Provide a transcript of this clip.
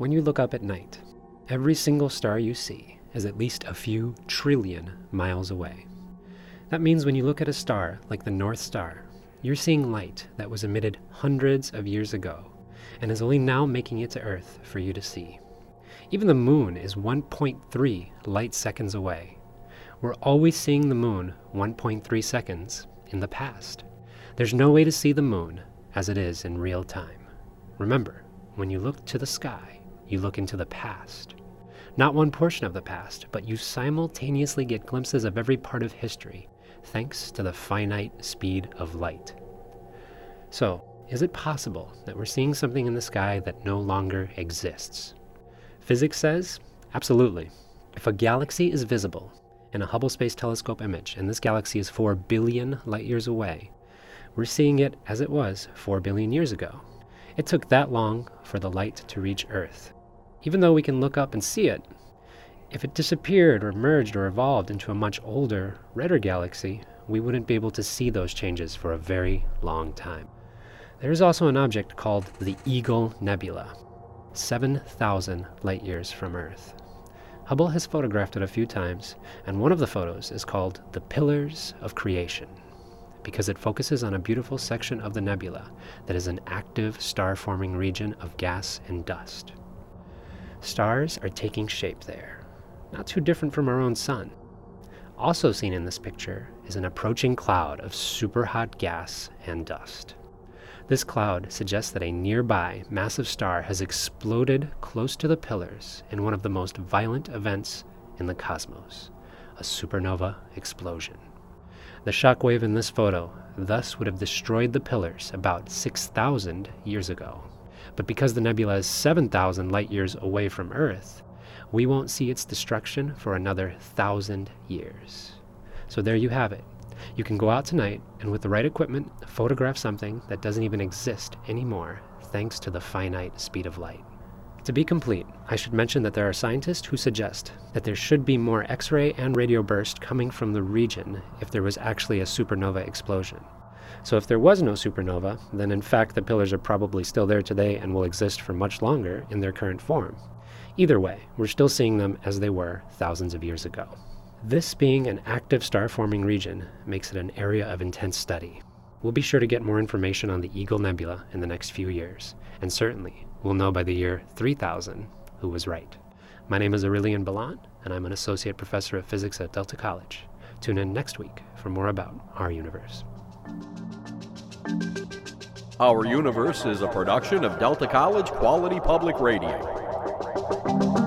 when you look up at night, every single star you see is at least a few trillion miles away. That means when you look at a star like the North Star, you're seeing light that was emitted hundreds of years ago and is only now making it to Earth for you to see. Even the moon is 1.3 light seconds away. We're always seeing the moon 1.3 seconds in the past. There's no way to see the moon as it is in real time. Remember, when you look to the sky, you look into the past. Not one portion of the past, but you simultaneously get glimpses of every part of history, thanks to the finite speed of light. So, is it possible that we're seeing something in the sky that no longer exists? Physics says absolutely. If a galaxy is visible in a Hubble Space Telescope image, and this galaxy is 4 billion light years away, we're seeing it as it was 4 billion years ago. It took that long for the light to reach Earth. Even though we can look up and see it, if it disappeared or merged or evolved into a much older, redder galaxy, we wouldn't be able to see those changes for a very long time. There is also an object called the Eagle Nebula, 7,000 light years from Earth. Hubble has photographed it a few times, and one of the photos is called The Pillars of Creation because it focuses on a beautiful section of the nebula that is an active star forming region of gas and dust. Stars are taking shape there, not too different from our own sun. Also seen in this picture is an approaching cloud of superhot gas and dust. This cloud suggests that a nearby massive star has exploded close to the pillars in one of the most violent events in the cosmos a supernova explosion. The shock wave in this photo thus would have destroyed the pillars about 6,000 years ago. But because the nebula is 7,000 light years away from Earth, we won't see its destruction for another thousand years. So there you have it. You can go out tonight and, with the right equipment, photograph something that doesn't even exist anymore thanks to the finite speed of light. To be complete, I should mention that there are scientists who suggest that there should be more X ray and radio burst coming from the region if there was actually a supernova explosion. So, if there was no supernova, then in fact the pillars are probably still there today and will exist for much longer in their current form. Either way, we're still seeing them as they were thousands of years ago. This being an active star forming region makes it an area of intense study. We'll be sure to get more information on the Eagle Nebula in the next few years, and certainly we'll know by the year 3000 who was right. My name is Aurelian Ballant, and I'm an associate professor of physics at Delta College. Tune in next week for more about our universe. Our Universe is a production of Delta College Quality Public Radio.